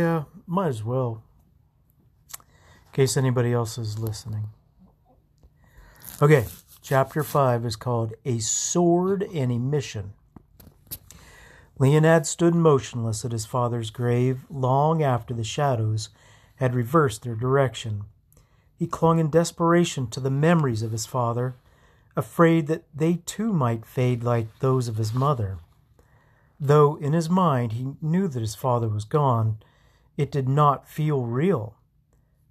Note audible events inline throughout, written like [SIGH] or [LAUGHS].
Yeah, might as well. In case anybody else is listening. Okay, chapter 5 is called A Sword and a Mission. Leonad stood motionless at his father's grave long after the shadows had reversed their direction. He clung in desperation to the memories of his father, afraid that they too might fade like those of his mother. Though in his mind he knew that his father was gone, it did not feel real.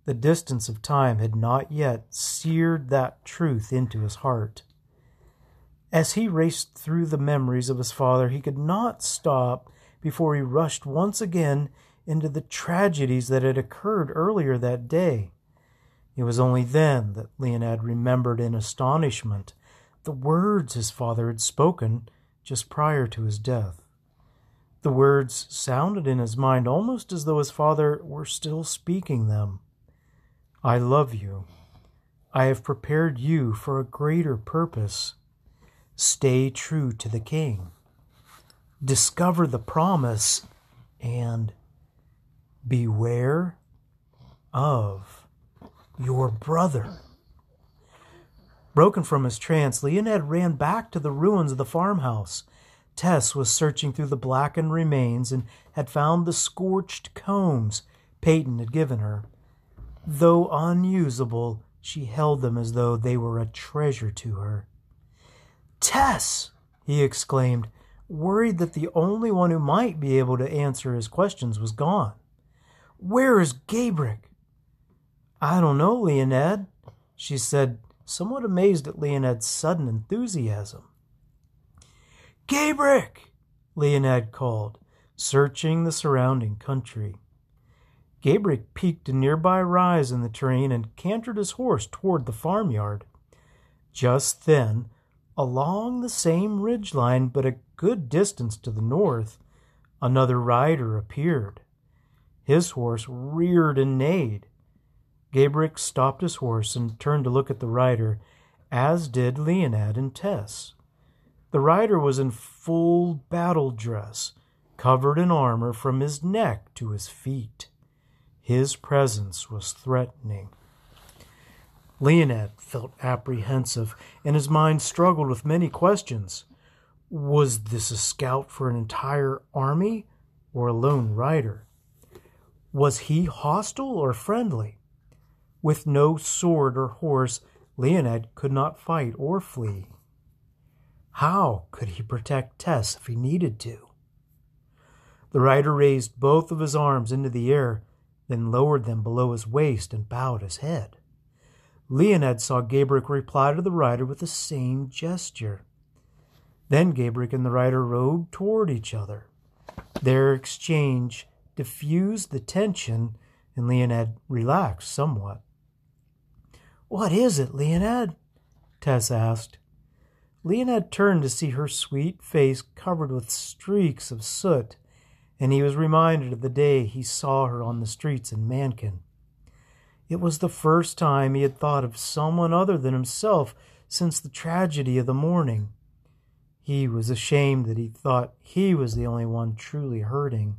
The distance of time had not yet seared that truth into his heart. As he raced through the memories of his father, he could not stop before he rushed once again into the tragedies that had occurred earlier that day. It was only then that Leonard remembered in astonishment the words his father had spoken just prior to his death. The words sounded in his mind almost as though his father were still speaking them. I love you. I have prepared you for a greater purpose. Stay true to the king. Discover the promise and beware of your brother. Broken from his trance, Leonid ran back to the ruins of the farmhouse. Tess was searching through the blackened remains and had found the scorched combs Peyton had given her. Though unusable, she held them as though they were a treasure to her. Tess! he exclaimed, worried that the only one who might be able to answer his questions was gone. Where is Gabrick? I don't know, Leonid, she said, somewhat amazed at Leonid's sudden enthusiasm. Gabrick! Leonid called, searching the surrounding country. Gabrick peeked a nearby rise in the terrain and cantered his horse toward the farmyard. Just then, along the same ridge line, but a good distance to the north, another rider appeared. His horse reared and neighed. Gabrick stopped his horse and turned to look at the rider, as did Leonid and Tess. The rider was in full battle dress, covered in armor from his neck to his feet. His presence was threatening. Leonid felt apprehensive, and his mind struggled with many questions. Was this a scout for an entire army or a lone rider? Was he hostile or friendly? With no sword or horse, Leonid could not fight or flee. How could he protect Tess if he needed to? The rider raised both of his arms into the air, then lowered them below his waist and bowed his head. Leonid saw Gabrick reply to the rider with the same gesture. Then Gabrick and the rider rode toward each other. Their exchange diffused the tension, and Leonid relaxed somewhat. What is it, Leonid? Tess asked. Leonid turned to see her sweet face covered with streaks of soot, and he was reminded of the day he saw her on the streets in Mankin. It was the first time he had thought of someone other than himself since the tragedy of the morning. He was ashamed that he thought he was the only one truly hurting.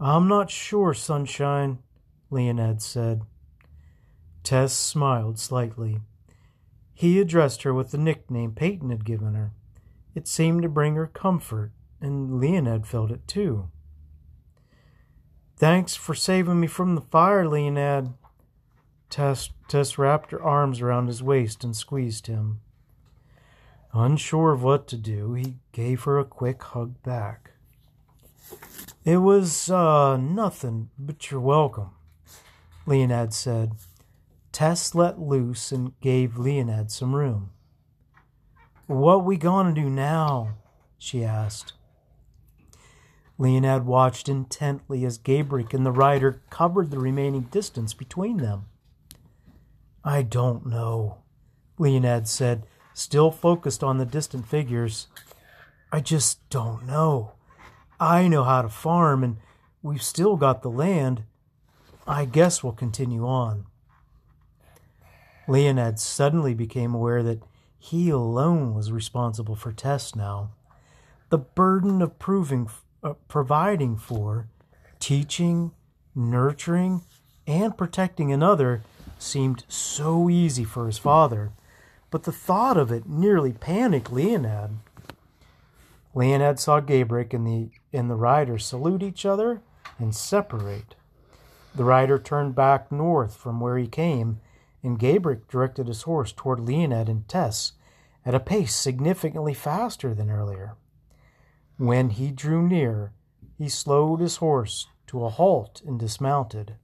I'm not sure, Sunshine, Leonid said. Tess smiled slightly. He addressed her with the nickname Peyton had given her. It seemed to bring her comfort, and Leonid felt it too. Thanks for saving me from the fire, Leonid. Tess, Tess wrapped her arms around his waist and squeezed him. Unsure of what to do, he gave her a quick hug back. It was, uh, nothing, but you're welcome, Leonid said. Tess let loose and gave Leonid some room. What we gonna do now? she asked. Leonid watched intently as Gabrick and the rider covered the remaining distance between them. I don't know, Leonid said, still focused on the distant figures. I just don't know. I know how to farm, and we've still got the land. I guess we'll continue on. Leonid suddenly became aware that he alone was responsible for Tess now. The burden of proving, uh, providing for, Teaching, nurturing, and protecting another seemed so easy for his father, but the thought of it nearly panicked Leonad. Leonad saw Gabrick and the and the rider salute each other and separate. The rider turned back north from where he came, and Gabrick directed his horse toward Leonette and Tess at a pace significantly faster than earlier. When he drew near, he slowed his horse to a halt and dismounted.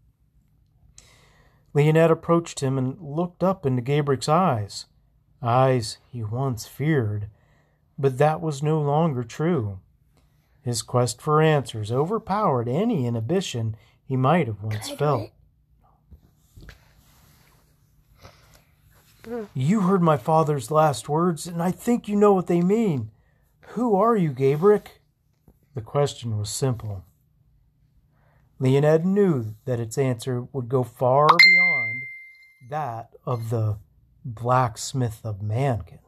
Leonette approached him and looked up into Gabrick's eyes, eyes he once feared, but that was no longer true. His quest for answers overpowered any inhibition he might have once felt. You heard my father's last words, and I think you know what they mean. Who are you, Gabrick? The question was simple. Leonid knew that its answer would go far beyond that of the blacksmith of Mankin.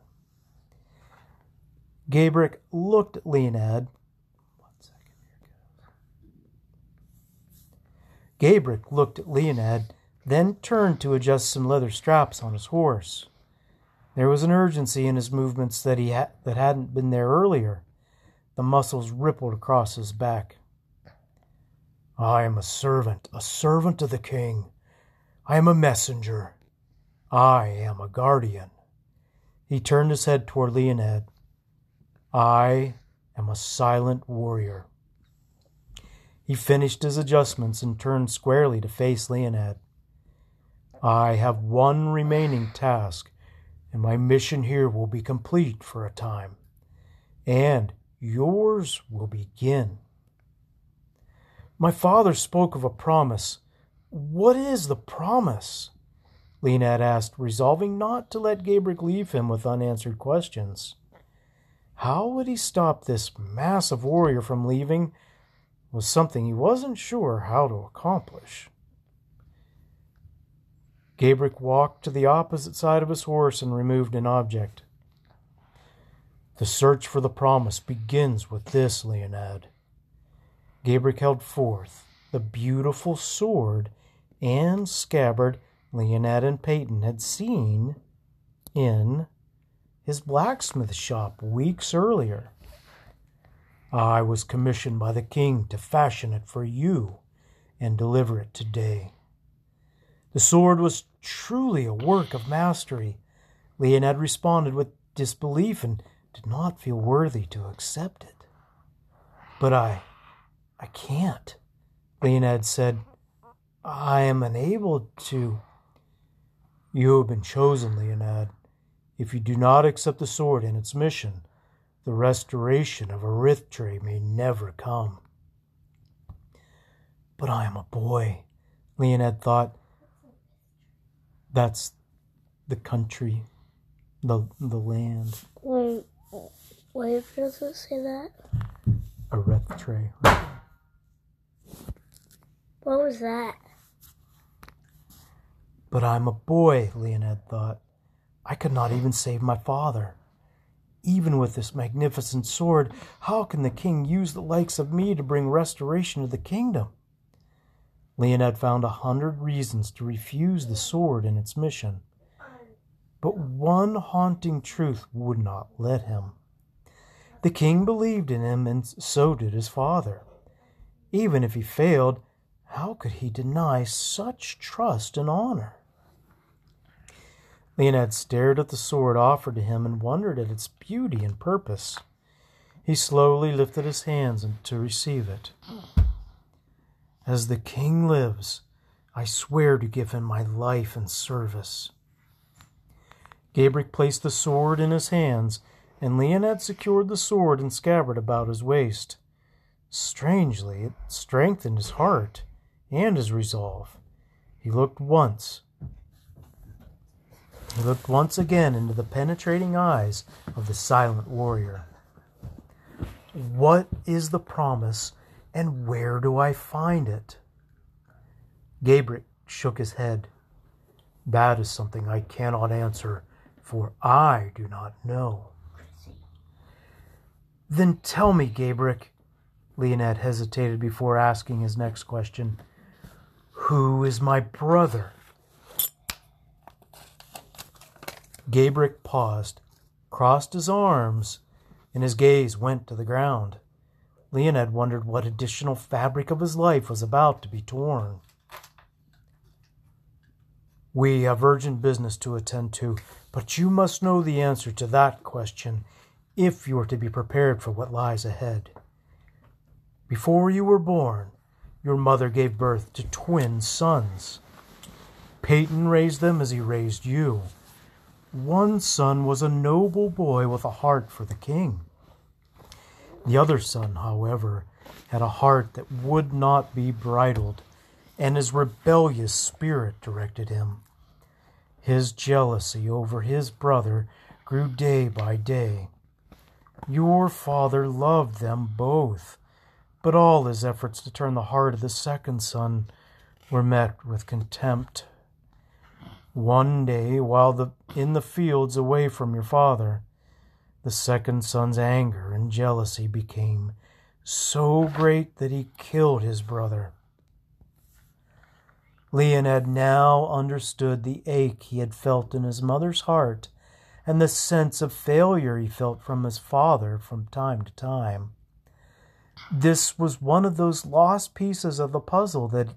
Gabrick looked at Leonid. Gabrick looked at Leonid, then turned to adjust some leather straps on his horse. There was an urgency in his movements that he ha- that hadn't been there earlier. The muscles rippled across his back. I am a servant, a servant of the king. I am a messenger. I am a guardian. He turned his head toward Leonid. I am a silent warrior. He finished his adjustments and turned squarely to face Leonid. I have one remaining task, and my mission here will be complete for a time, and yours will begin. My father spoke of a promise. What is the promise? Leonid asked, resolving not to let Gabrick leave him with unanswered questions. How would he stop this massive warrior from leaving was something he wasn't sure how to accomplish. Gabrick walked to the opposite side of his horse and removed an object. The search for the promise begins with this, Leonid. Gabrick held forth the beautiful sword and scabbard Leonid and Peyton had seen in his blacksmith shop weeks earlier. I was commissioned by the king to fashion it for you and deliver it today. The sword was truly a work of mastery. Leonid responded with disbelief and did not feel worthy to accept it. But I, I can't, Leonid said. I am unable to. You have been chosen, Leonid. If you do not accept the sword and its mission, the restoration of Arrethtrae may never come. But I am a boy, Leonid thought. That's the country, the the land. Wait, wait, does it say that? Arrethtrae. What was that? But I'm a boy, Leonid thought. I could not even save my father. Even with this magnificent sword, how can the king use the likes of me to bring restoration to the kingdom? Leonid found a hundred reasons to refuse the sword and its mission. But one haunting truth would not let him. The king believed in him, and so did his father. Even if he failed, how could he deny such trust and honor? Leonid stared at the sword offered to him and wondered at its beauty and purpose. He slowly lifted his hands to receive it. As the king lives, I swear to give him my life and service. Gabrick placed the sword in his hands, and Leonid secured the sword and scabbard about his waist. Strangely, it strengthened his heart and his resolve. He looked once he looked once again into the penetrating eyes of the silent warrior. What is the promise, and where do I find it? Gabrick shook his head. That is something I cannot answer, for I do not know. Then tell me, Gabrick. Leonette hesitated before asking his next question. Who is my brother? Gabrick paused, crossed his arms, and his gaze went to the ground. Leonid wondered what additional fabric of his life was about to be torn. We have urgent business to attend to, but you must know the answer to that question if you are to be prepared for what lies ahead. Before you were born, your mother gave birth to twin sons. Peyton raised them as he raised you. One son was a noble boy with a heart for the king. The other son, however, had a heart that would not be bridled, and his rebellious spirit directed him. His jealousy over his brother grew day by day. Your father loved them both but all his efforts to turn the heart of the second son were met with contempt. One day, while the, in the fields away from your father, the second son's anger and jealousy became so great that he killed his brother. Leonid now understood the ache he had felt in his mother's heart and the sense of failure he felt from his father from time to time. This was one of those lost pieces of the puzzle that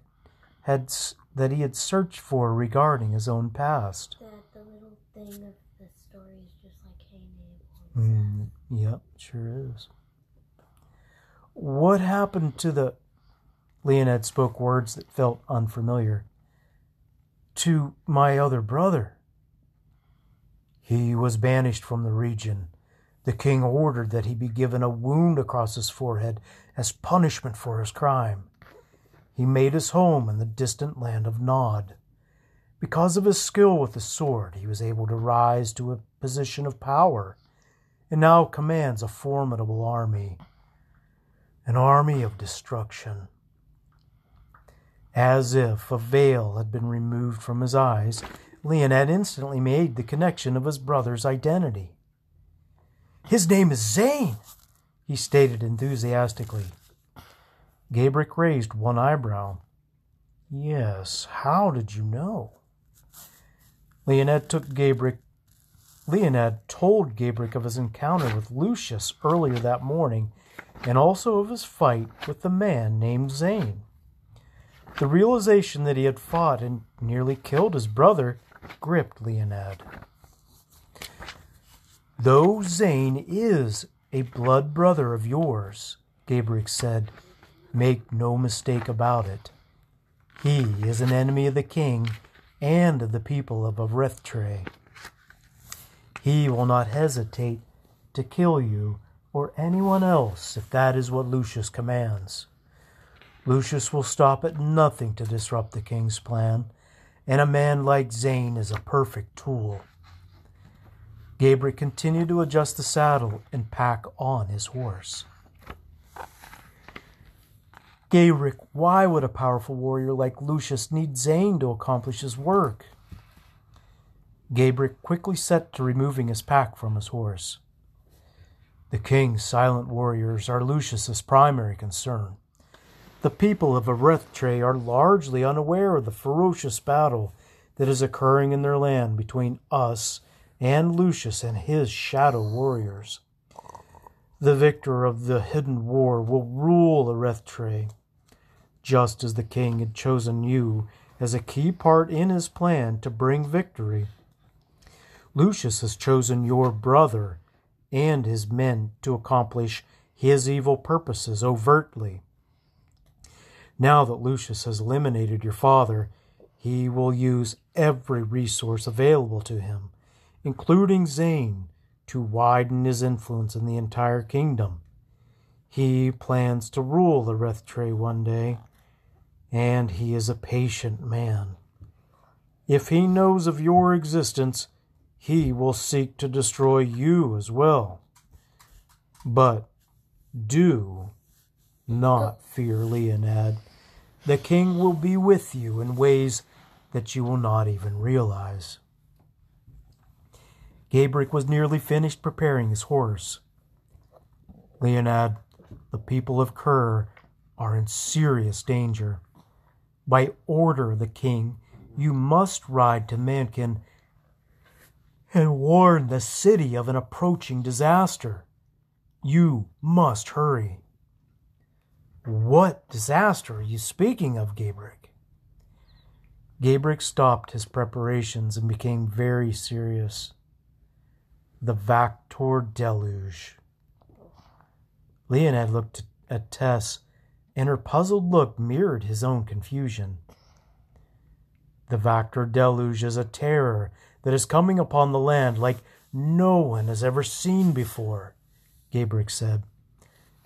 had that he had searched for regarding his own past. That the little thing of the story is just like Hey Mm, yep, sure is. What happened to the Leonid spoke words that felt unfamiliar. To my other brother. He was banished from the region the king ordered that he be given a wound across his forehead as punishment for his crime. He made his home in the distant land of Nod. Because of his skill with the sword, he was able to rise to a position of power and now commands a formidable army, an army of destruction. As if a veil had been removed from his eyes, Leonid instantly made the connection of his brother's identity. His name is Zane, he stated enthusiastically. Gabrick raised one eyebrow. Yes, how did you know? Leonid took Gabrick Leonid told Gabrick of his encounter with Lucius earlier that morning and also of his fight with the man named Zane. The realization that he had fought and nearly killed his brother gripped Leonid. Though Zane is a blood brother of yours, Gabrick said, make no mistake about it. He is an enemy of the king and of the people of Arrethtrae. He will not hesitate to kill you or anyone else if that is what Lucius commands. Lucius will stop at nothing to disrupt the king's plan, and a man like Zane is a perfect tool. Gabriel continued to adjust the saddle and pack on his horse. Gabrick, why would a powerful warrior like Lucius need Zane to accomplish his work? Gabrick quickly set to removing his pack from his horse. The king's silent warriors are Lucius's primary concern. The people of Arrethtrae are largely unaware of the ferocious battle that is occurring in their land between us and Lucius and his shadow warriors. The victor of the hidden war will rule Arrethtrae, just as the king had chosen you as a key part in his plan to bring victory. Lucius has chosen your brother and his men to accomplish his evil purposes overtly. Now that Lucius has eliminated your father, he will use every resource available to him including Zane, to widen his influence in the entire kingdom. He plans to rule the Rethtre one day, and he is a patient man. If he knows of your existence, he will seek to destroy you as well. But do not fear Leonid. The king will be with you in ways that you will not even realize. Gabrick was nearly finished preparing his horse. Leonid, The people of Kir are in serious danger. By order of the king, you must ride to Mankin and warn the city of an approaching disaster. You must hurry. What disaster are you speaking of, Gabrick? Gabrick stopped his preparations and became very serious. The Vaktor deluge. Leonid looked at Tess, and her puzzled look mirrored his own confusion. The Vaktor deluge is a terror that is coming upon the land like no one has ever seen before, Gabrick said.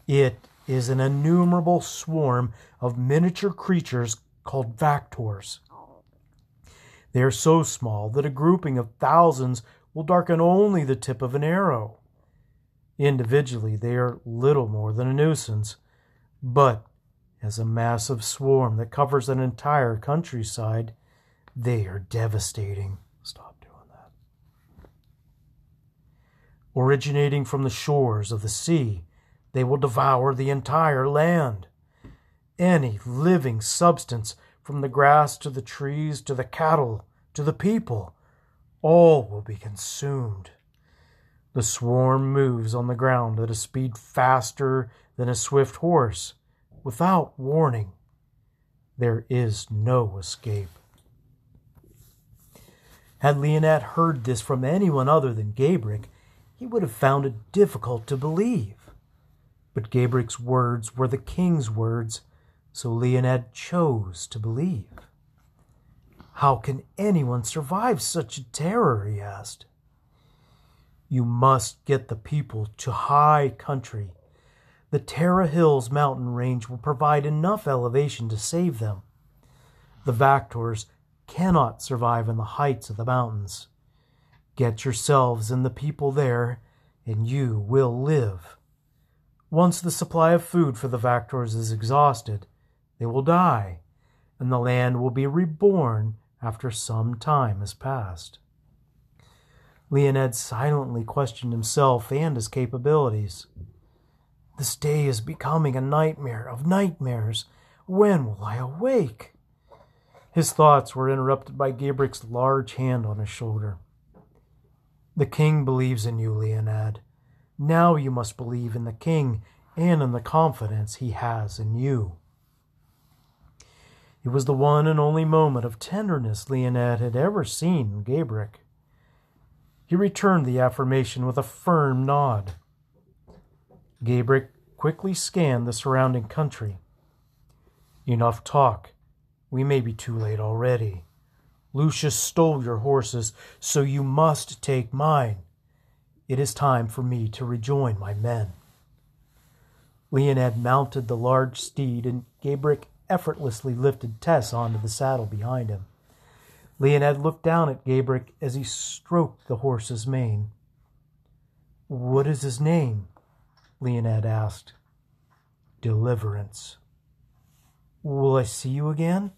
It is an innumerable swarm of miniature creatures called Vaktors. They are so small that a grouping of thousands will darken only the tip of an arrow. Individually, they are little more than a nuisance, but as a massive swarm that covers an entire countryside, they are devastating. Stop doing that. Originating from the shores of the sea, they will devour the entire land. Any living substance, from the grass to the trees to the cattle to the people, all will be consumed. The swarm moves on the ground at a speed faster than a swift horse, without warning. There is no escape. Had Leonette heard this from anyone other than Gabrick, he would have found it difficult to believe. But Gabrick's words were the king's words, so Leonette chose to believe. How can anyone survive such a terror? he asked. You must get the people to high country. The Terra Hills mountain range will provide enough elevation to save them. The Vaktors cannot survive in the heights of the mountains. Get yourselves and the people there, and you will live. Once the supply of food for the Vaktors is exhausted, they will die, and the land will be reborn after some time has passed. Leonid silently questioned himself and his capabilities. This day is becoming a nightmare of nightmares. When will I awake? His thoughts were interrupted by Gabrick's large hand on his shoulder. The king believes in you, Leonid. Now you must believe in the king and in the confidence he has in you. It was the one and only moment of tenderness Leonid had ever seen in Gabrick. He returned the affirmation with a firm nod. Gabrick quickly scanned the surrounding country. Enough talk. We may be too late already. Lucius stole your horses, so you must take mine. It is time for me to rejoin my men. Leonid mounted the large steed, and Gabrick effortlessly lifted Tess onto the saddle behind him. Leonid looked down at Gabrick as he stroked the horse's mane. What is his name? Leonid asked. Deliverance. Will I see you again?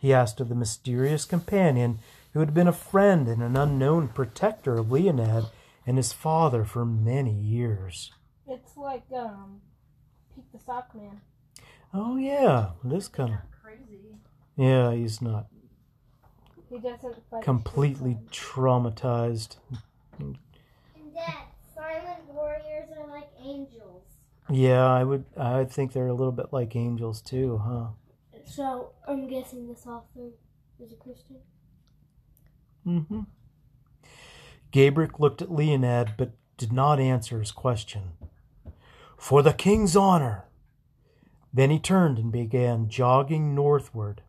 He asked of the mysterious companion who had been a friend and an unknown protector of Leonid and his father for many years. It's like um, Pete the Sock Man. Oh yeah, this kind of Crazy. yeah. He's not He doesn't fight completely traumatized. And Dad, silent warriors are like angels. Yeah, I would. I would think they're a little bit like angels too, huh? So I'm guessing this author is a Christian. Mm-hmm. Gabrick looked at Leonid, but did not answer his question. For the king's honor. Then he turned and began jogging northward.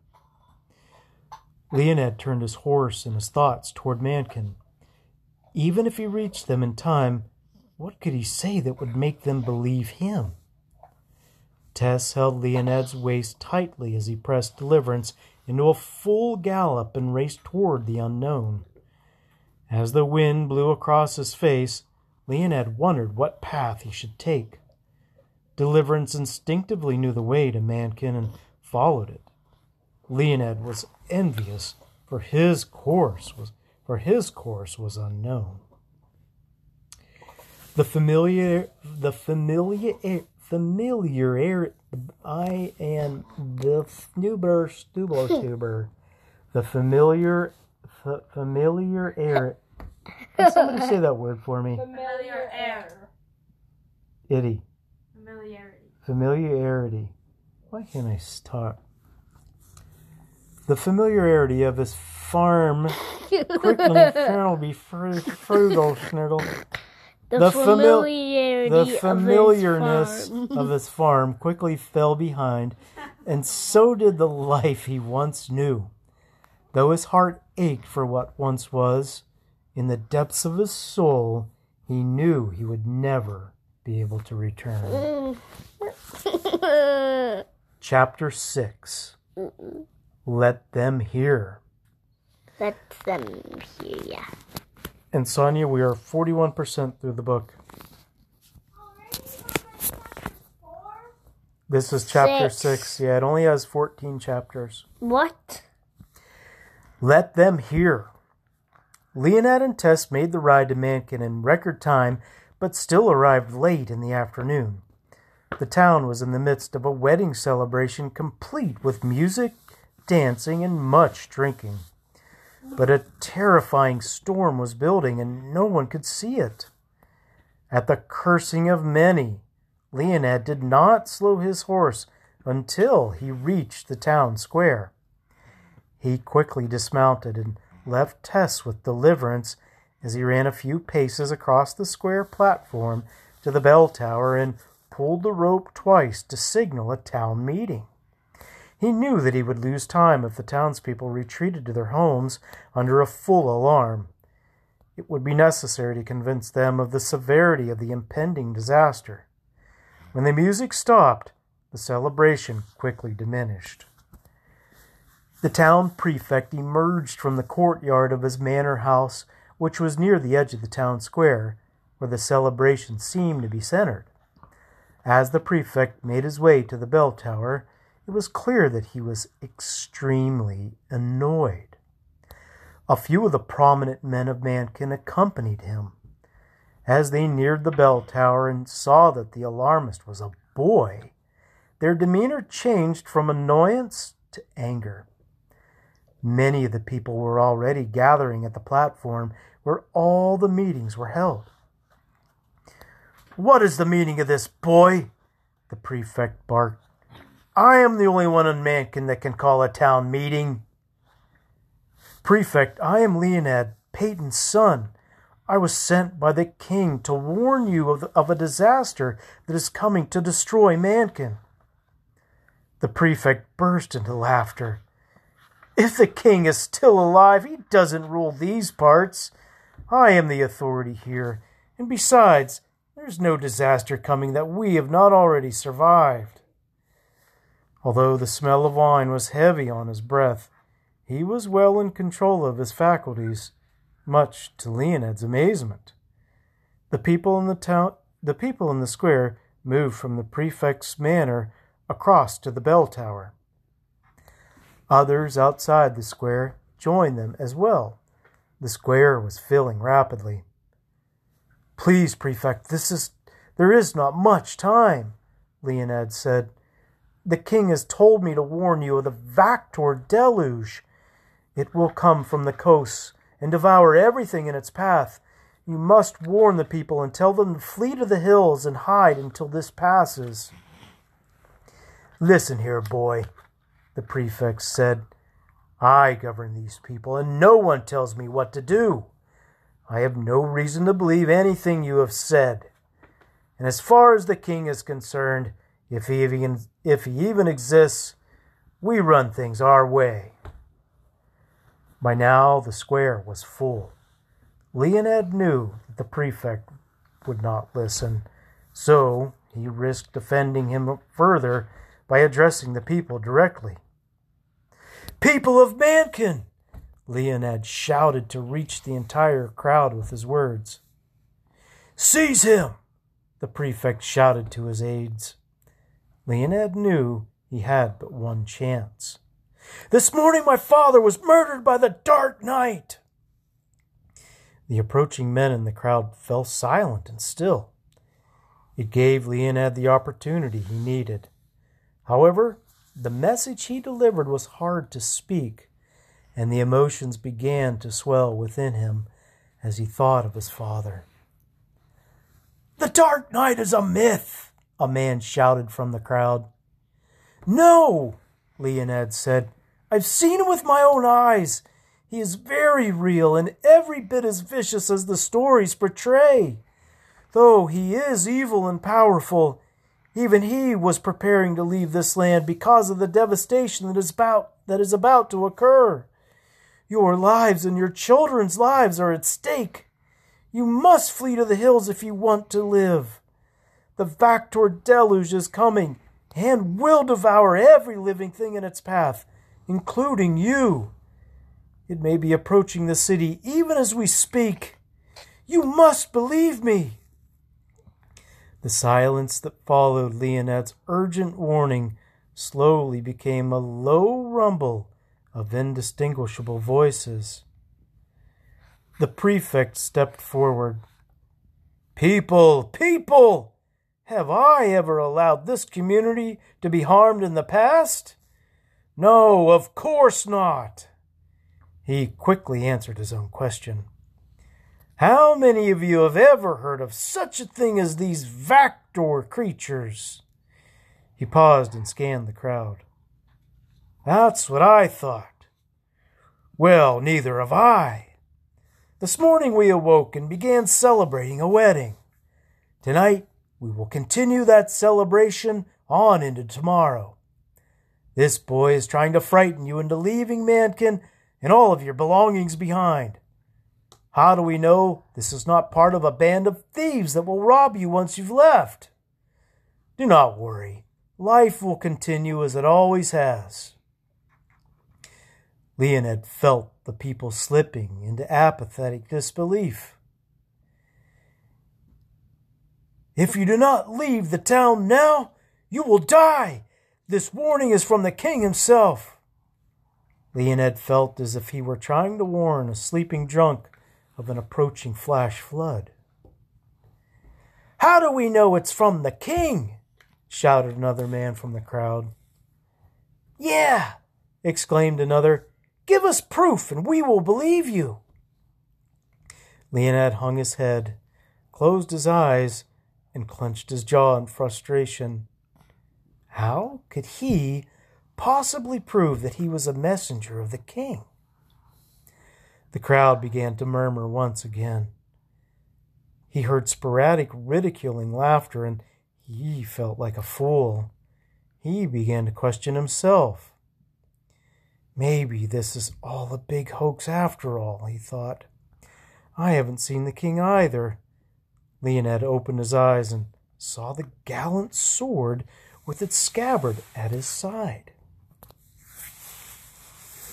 Leonid turned his horse and his thoughts toward Mankin. Even if he reached them in time, what could he say that would make them believe him? Tess held Leonid's waist tightly as he pressed Deliverance into a full gallop and raced toward the unknown. As the wind blew across his face, Leonid wondered what path he should take. Deliverance instinctively knew the way to Mankin and followed it. Leonid was envious, for his course was for his course was unknown. The familiar the familiar familiar air. I am the Snuber Stubler [LAUGHS] Tuber. The familiar, f- familiar air. Can somebody say that word for me? Familiar air. Itty. Familiarity. Familiarity. Why can't I stop? The familiarity of his farm [LAUGHS] quickly shall be frugal sniggle. The, The familiarity The of his familiarness of his farm quickly fell behind, and so did the life he once knew. Though his heart ached for what once was, in the depths of his soul, he knew he would never be able to return. [LAUGHS] Chapter 6 Let Them Hear. Let them hear ya. And Sonia, we are 41% through the book. This is chapter Six. 6. Yeah, it only has 14 chapters. What? Let them hear. Leonette and Tess made the ride to Mankin in record time, but still arrived late in the afternoon. The town was in the midst of a wedding celebration complete with music, dancing, and much drinking. But a terrifying storm was building, and no one could see it. At the cursing of many, Leonette did not slow his horse until he reached the town square. He quickly dismounted and left Tess with Deliverance as he ran a few paces across the square platform to the bell tower and pulled the rope twice to signal a town meeting. He knew that he would lose time if the townspeople retreated to their homes under a full alarm. It would be necessary to convince them of the severity of the impending disaster. When the music stopped, the celebration quickly diminished. The town prefect emerged from the courtyard of his manor house, which was near the edge of the town square, where the celebration seemed to be centered. As the prefect made his way to the bell tower, it was clear that he was extremely annoyed. A few of the prominent men of Mankin accompanied him. As they neared the bell tower and saw that the alarmist was a boy, their demeanor changed from annoyance to anger. Many of the people were already gathering at the platform where all the meetings were held. What is the meaning of this, boy? The prefect barked. I am the only one in Mankin that can call a town meeting. Prefect, I am Leonid, Peyton's son. I was sent by the king to warn you of, of a disaster that is coming to destroy Mankin. The prefect burst into laughter. If the king is still alive, he doesn't rule these parts. I am the authority here, and besides, there's no disaster coming that we have not already survived. Although the smell of wine was heavy on his breath, he was well in control of his faculties, much to Leonid's amazement. The people in the town, the people in the square moved from the prefect's manor across to the bell tower. Others outside the square joined them as well. The square was filling rapidly. Please, prefect, this is there is not much time, Leonid said. The king has told me to warn you of the Vactor deluge. It will come from the coasts and devour everything in its path. You must warn the people and tell them to flee to the hills and hide until this passes. Listen here, boy, the prefect said. I govern these people, and no one tells me what to do. I have no reason to believe anything you have said. And as far as the king is concerned, if he even, if he even exists, we run things our way. By now, the square was full. Leonid knew that the prefect would not listen, so he risked offending him further by addressing the people directly. People of Mankin! Leonid shouted to reach the entire crowd with his words. Seize him! The prefect shouted to his aides. Leonid knew he had but one chance. This morning my father was murdered by the Dark Knight! The approaching men in the crowd fell silent and still. It gave Leonid the opportunity he needed. However, the message he delivered was hard to speak, and the emotions began to swell within him as he thought of his father. The Dark Knight is a myth, a man shouted from the crowd. No, Leonid said. I've seen him with my own eyes. He is very real and every bit as vicious as the stories portray. Though he is evil and powerful, even he was preparing to leave this land because of the devastation that is about that is about to occur. Your lives and your children's lives are at stake. You must flee to the hills if you want to live. The Vactor deluge is coming and will devour every living thing in its path, including you. It may be approaching the city even as we speak. You must believe me. The silence that followed Leonid's urgent warning slowly became a low rumble of indistinguishable voices. The prefect stepped forward. People, people! Have I ever allowed this community to be harmed in the past? No, of course not. He quickly answered his own question. How many of you have ever heard of such a thing as these Vactor creatures? He paused and scanned the crowd. That's what I thought. Well, neither have I. This morning we awoke and began celebrating a wedding. Tonight we will continue that celebration on into tomorrow. This boy is trying to frighten you into leaving Mankin and all of your belongings behind. How do we know this is not part of a band of thieves that will rob you once you've left? Do not worry. Life will continue as it always has. Leonid felt the people slipping into apathetic disbelief. If you do not leave the town now, you will die. This warning is from the king himself. Leonid felt as if he were trying to warn a sleeping drunk of an approaching flash flood. How do we know it's from the king? shouted another man from the crowd. Yeah, exclaimed another. Give us proof and we will believe you. Leonid hung his head, closed his eyes, and clenched his jaw in frustration. How could he possibly prove that he was a messenger of the king? The crowd began to murmur once again. He heard sporadic ridiculing laughter, and he felt like a fool. He began to question himself. Maybe this is all a big hoax after all, he thought. I haven't seen the king either. Leonid opened his eyes and saw the gallant sword with its scabbard at his side.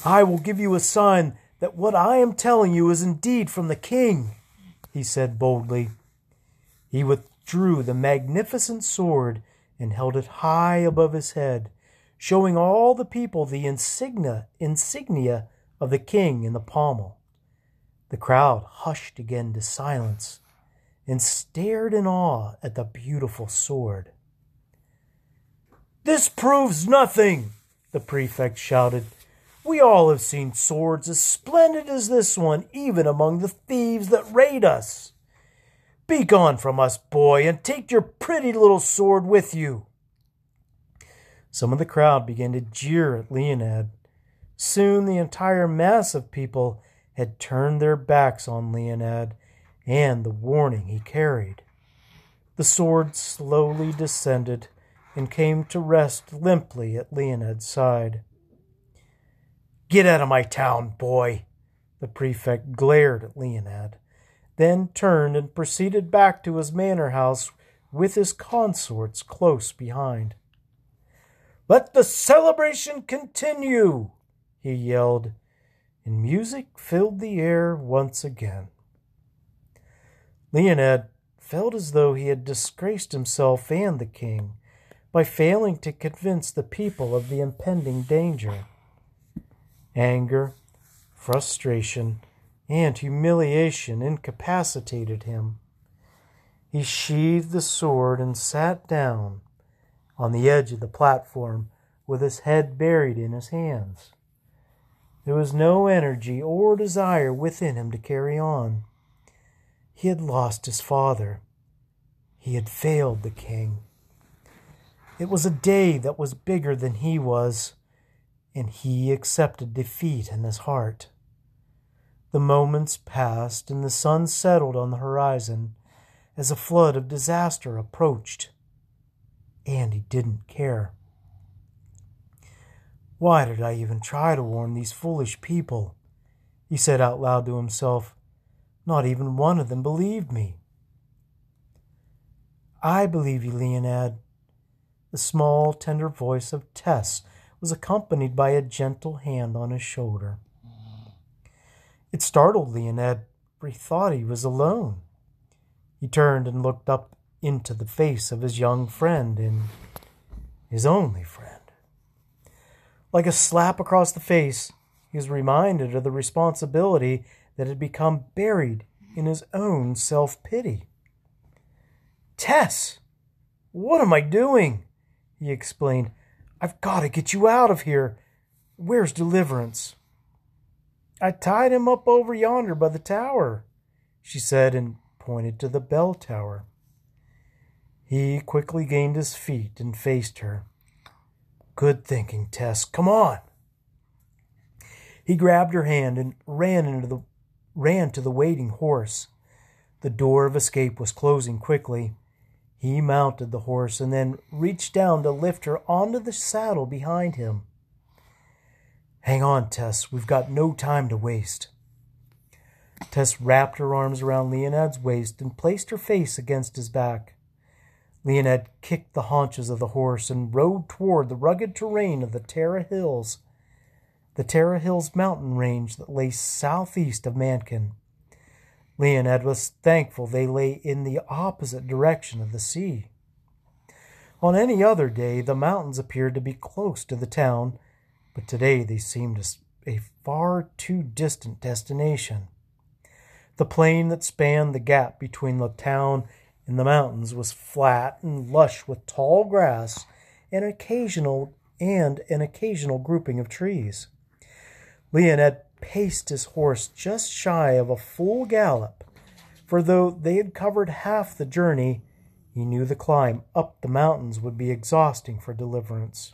I will give you a sign that what I am telling you is indeed from the king, he said boldly. He withdrew the magnificent sword and held it high above his head, showing all the people the insignia, insignia of the king in the pommel. The crowd hushed again to silence and stared in awe at the beautiful sword. This proves nothing, the prefect shouted. We all have seen swords as splendid as this one, even among the thieves that raid us. Be gone from us, boy, and take your pretty little sword with you. Some of the crowd began to jeer at Leonid. Soon the entire mass of people had turned their backs on Leonid and the warning he carried. The sword slowly descended and came to rest limply at Leonid's side. Get out of my town, boy! The prefect glared at Leonid, then turned and proceeded back to his manor house with his consorts close behind. Let the celebration continue, he yelled, and music filled the air once again. Leonid felt as though he had disgraced himself and the king by failing to convince the people of the impending danger. Anger, frustration, and humiliation incapacitated him. He sheathed the sword and sat down on the edge of the platform with his head buried in his hands. There was no energy or desire within him to carry on. He had lost his father. He had failed the king. It was a day that was bigger than he was, and he accepted defeat in his heart. The moments passed, and the sun settled on the horizon as a flood of disaster approached. And he didn't care. Why did I even try to warn these foolish people? He said out loud to himself. Not even one of them believed me. I believe you, Leinad. The small, tender voice of Tess was accompanied by a gentle hand on his shoulder. It startled Leinad, for he thought he was alone. He turned and looked up into the face of his young friend and his only friend. Like a slap across the face, he was reminded of the responsibility that had become buried in his own self pity. Tess, what am I doing? he explained. I've got to get you out of here. Where's Deliverance? I tied him up over yonder by the tower, she said, and pointed to the bell tower. He quickly gained his feet and faced her. Good thinking, Tess. Come on. He grabbed her hand and ran into the ran to the waiting horse. The door of escape was closing quickly. He mounted the horse and then reached down to lift her onto the saddle behind him. Hang on, Tess. We've got no time to waste. Tess wrapped her arms around Leinad's waist and placed her face against his back. Leinad kicked the haunches of the horse and rode toward the rugged terrain of the Tara Hills, the Terra Hills mountain range that lay southeast of Mankin. Leinad was thankful they lay in the opposite direction of the sea. On any other day, the mountains appeared to be close to the town, but today they seemed a far too distant destination. The plain that spanned the gap between the town and the mountains was flat and lush with tall grass and occasional and an occasional grouping of trees. Leinad paced his horse just shy of a full gallop, for though they had covered half the journey, he knew the climb up the mountains would be exhausting for deliverance.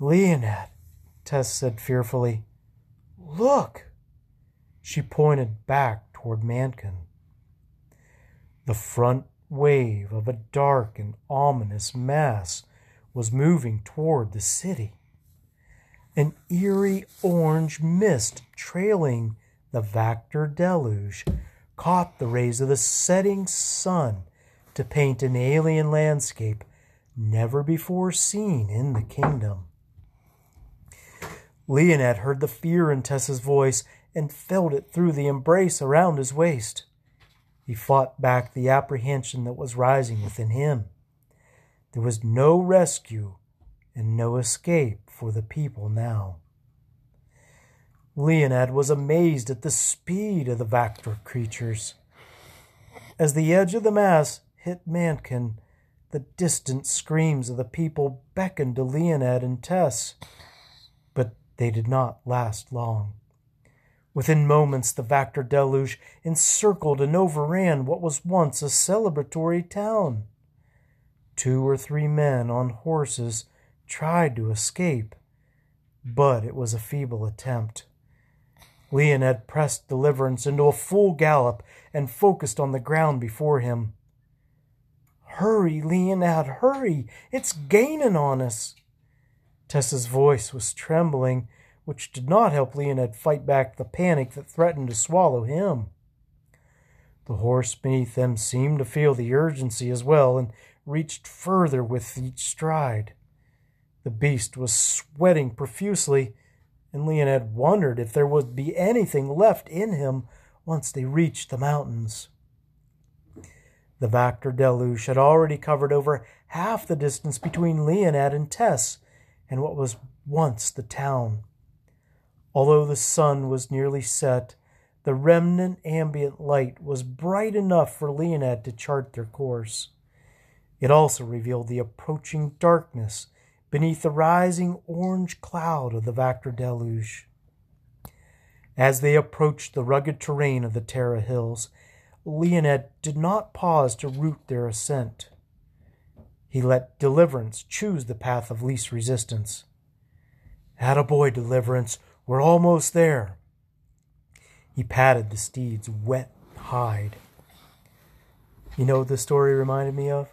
Leinad, Tess said fearfully, look. She pointed back toward Mankin. The front wave of a dark and ominous mass was moving toward the city. An eerie orange mist trailing the Vactor deluge caught the rays of the setting sun to paint an alien landscape never before seen in the kingdom. Leinad heard the fear in Tessa's voice and felt it through the embrace around his waist. He fought back the apprehension that was rising within him. There was no rescue and no escape for the people now. Leinad was amazed at the speed of the Vactor creatures. As the edge of the mass hit Mankin, the distant screams of the people beckoned to Leinad and Tess, but they did not last long. Within moments, the Vactor deluge encircled and overran what was once a celebratory town. Two or three men on horses tried to escape, but it was a feeble attempt. Leinad pressed Deliverance into a full gallop and focused on the ground before him. Hurry, Leinad, hurry! It's gaining on us! Tessa's voice was trembling, which did not help Leinad fight back the panic that threatened to swallow him. The horse beneath them seemed to feel the urgency as well and reached further with each stride. The beast was sweating profusely, and Leinad wondered if there would be anything left in him once they reached the mountains. The Vactor deluge had already covered over half the distance between Leonad and Tess and what was once the town. Although the sun was nearly set, The remnant ambient light was bright enough for Leinad to chart their course. It also revealed the approaching darkness beneath the rising orange cloud of the Vactor deluge. As they approached the rugged terrain of the Terra Hills, Leinad did not pause to root their ascent. He let Deliverance choose the path of least resistance. Attaboy, Deliverance, we're almost there. He patted the steed's wet hide. You know what the story reminded me of?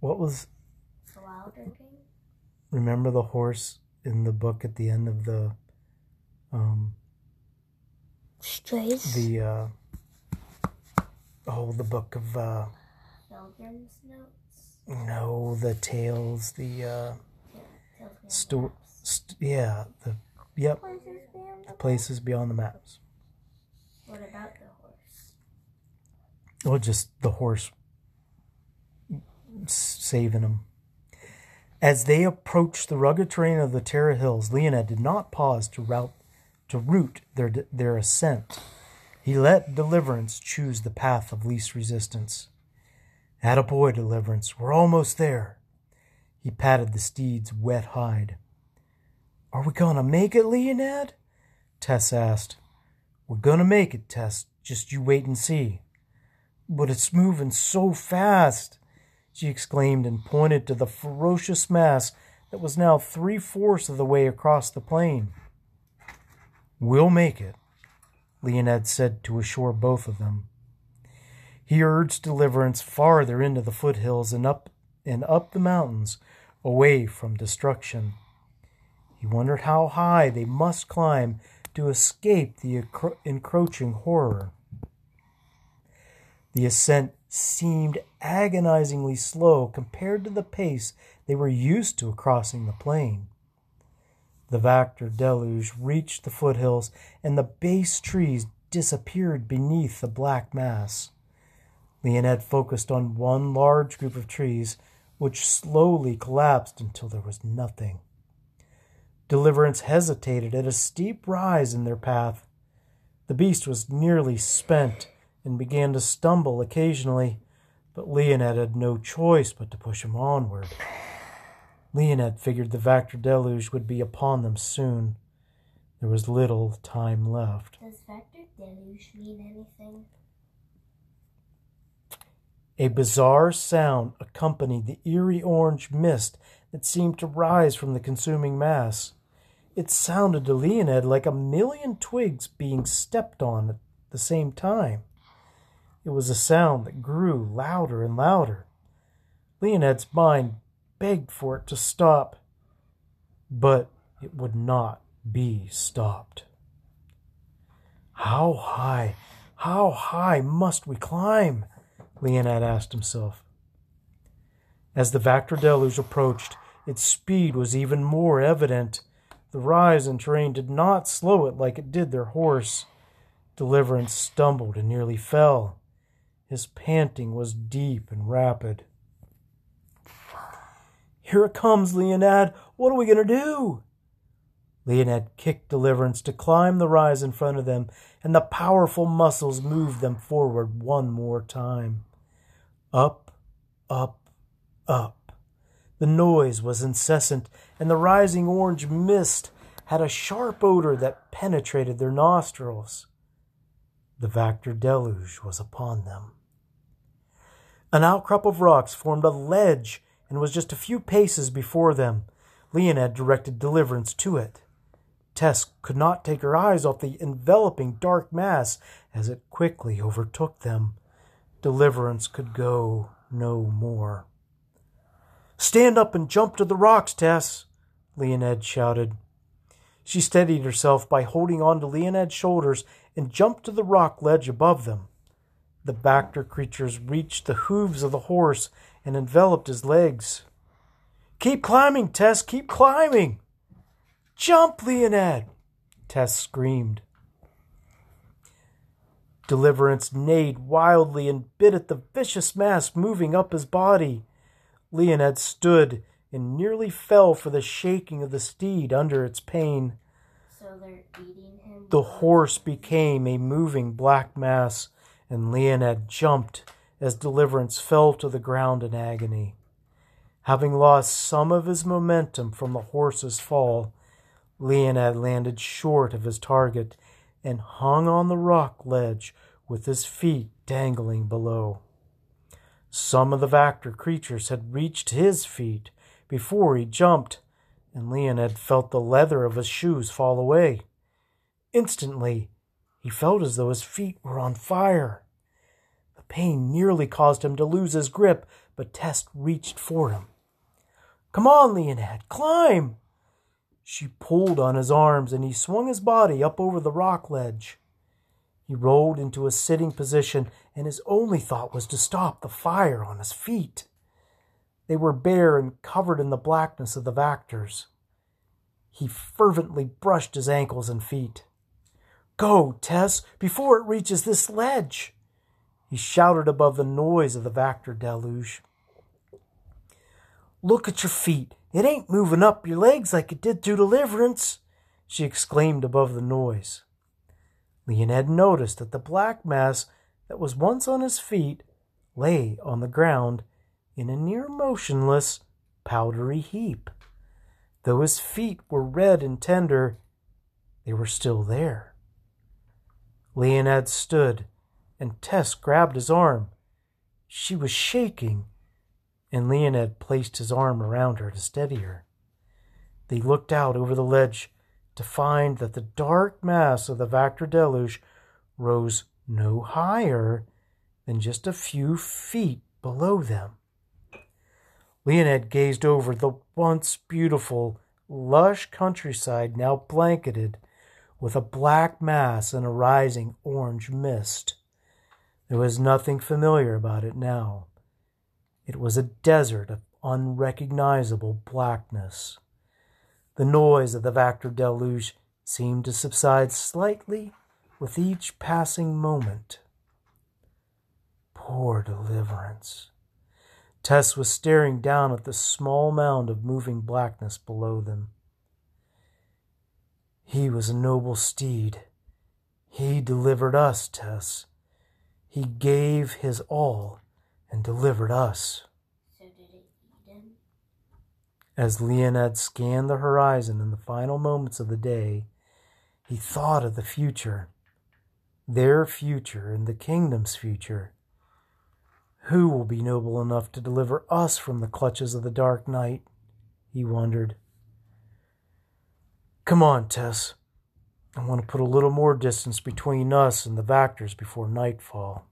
What? Was The Wilder King? remember the horse in the book at the end of the um Strays. the uh oh the book of uh Pilgrim's Notes? no the tales the uh Tales sto- st- yeah the yep Places beyond the places beyond the maps What about the horse? Well, just the horse saving them. as they approached the rugged terrain of the Terra Hills, Leinad did not pause to route to route their their ascent. He let Deliverance choose the path of least resistance. Attaboy, Deliverance, we're almost there. He patted the steed's wet hide. Are we gonna make it, Leinad? Tess asked. We're gonna make it, Tess. Just you wait and see. But it's moving so fast, she exclaimed and pointed to the ferocious mass that was now three fourths of the way across the plain. We'll make it, Leinad said to assure both of them. He urged deliverance farther into the foothills and up and up the mountains, away from destruction. He wondered how high they must climb to escape the encro- encroaching horror. The ascent seemed agonizingly slow compared to the pace they were used to crossing the plain. The Vactor deluge reached the foothills, and the base trees disappeared beneath the black mass. Leinad focused on one large group of trees, which slowly collapsed until there was nothing. Deliverance hesitated at a steep rise in their path. The beast was nearly spent and began to stumble occasionally, but Leinad had no choice but to push him onward. Leinad figured the Vactor deluge would be upon them soon. There was little time left. Does Vector Deluge mean anything? A bizarre sound accompanied the eerie orange mist that seemed to rise from the consuming mass. It sounded to Leinad like a million twigs being stepped on at the same time. It was a sound that grew louder and louder. Leinad's mind begged for it to stop, but it would not be stopped. How high, how high must we climb? Leinad asked himself. As the Vactor deluge approached, its speed was even more evident. The rise in terrain did not slow it like it did their horse. Deliverance stumbled and nearly fell. His panting was deep and rapid. Here it comes, Leinad. What are we going to do? Leinad kicked Deliverance to climb the rise in front of them, and the powerful muscles moved them forward one more time. Up, up, up. The noise was incessant, and the rising orange mist had a sharp odor that penetrated their nostrils. The Vactor deluge was upon them. An outcrop of rocks formed a ledge and was just a few paces before them. Leinad directed Deliverance to it. Tess could not take her eyes off the enveloping dark mass as it quickly overtook them. Deliverance could go no more. Stand up and jump to the rocks, Tess, Leinad shouted. She steadied herself by holding on to Leinad's shoulders and jumped to the rock ledge above them. The Vactor creatures reached the hooves of the horse and enveloped his legs. Keep climbing, Tess, keep climbing! Jump, Leinad! Tess screamed. Deliverance neighed wildly and bit at the vicious mass moving up his body. Leinad stood and nearly fell for the shaking of the steed under its pain. So they're eating him. The horse became a moving black mass, and Leinad jumped as Deliverance fell to the ground in agony. Having lost some of his momentum from the horse's fall, Leinad landed short of his target and hung on the rock ledge with his feet dangling below. Some of the Vactor creatures had reached his feet before he jumped, and Leinad felt the leather of his shoes fall away. Instantly, he felt as though his feet were on fire. The pain nearly caused him to lose his grip, but Tess reached for him. Come on, Leinad, climb! She pulled on his arms, and he swung his body up over the rock ledge. He rolled into a sitting position, and his only thought was to stop the fire on his feet. They were bare and covered in the blackness of the Vactors. He fervently brushed his ankles and feet. Go, Tess, before it reaches this ledge! He shouted above the noise of the Vactor deluge. Look at your feet. It ain't moving up your legs like it did through deliverance, she exclaimed above the noise. Leinad noticed that the black mass that was once on his feet lay on the ground in a near motionless, powdery heap. Though his feet were red and tender, they were still there. Leinad stood, and Tess grabbed his arm. She was shaking, and Leinad placed his arm around her to steady her. They looked out over the ledge to find that the dark mass of the Vactor deluge rose no higher than just a few feet below them. Leinad gazed over the once beautiful, lush countryside now blanketed with a black mass and a rising orange mist. There was nothing familiar about it now. It was a desert of unrecognizable blackness. The noise of the Vactor deluge seemed to subside slightly with each passing moment. Poor deliverance. Tess was staring down at the small mound of moving blackness below them. He was a noble steed. He delivered us, Tess. He gave his all and delivered us. So did it eat? As Leinad scanned the horizon in the final moments of the day, he thought of the future, their future and the kingdom's future. Who will be noble enough to deliver us from the clutches of the dark night? He wondered. Come on, Tess. I want to put a little more distance between us and the Vactors before nightfall.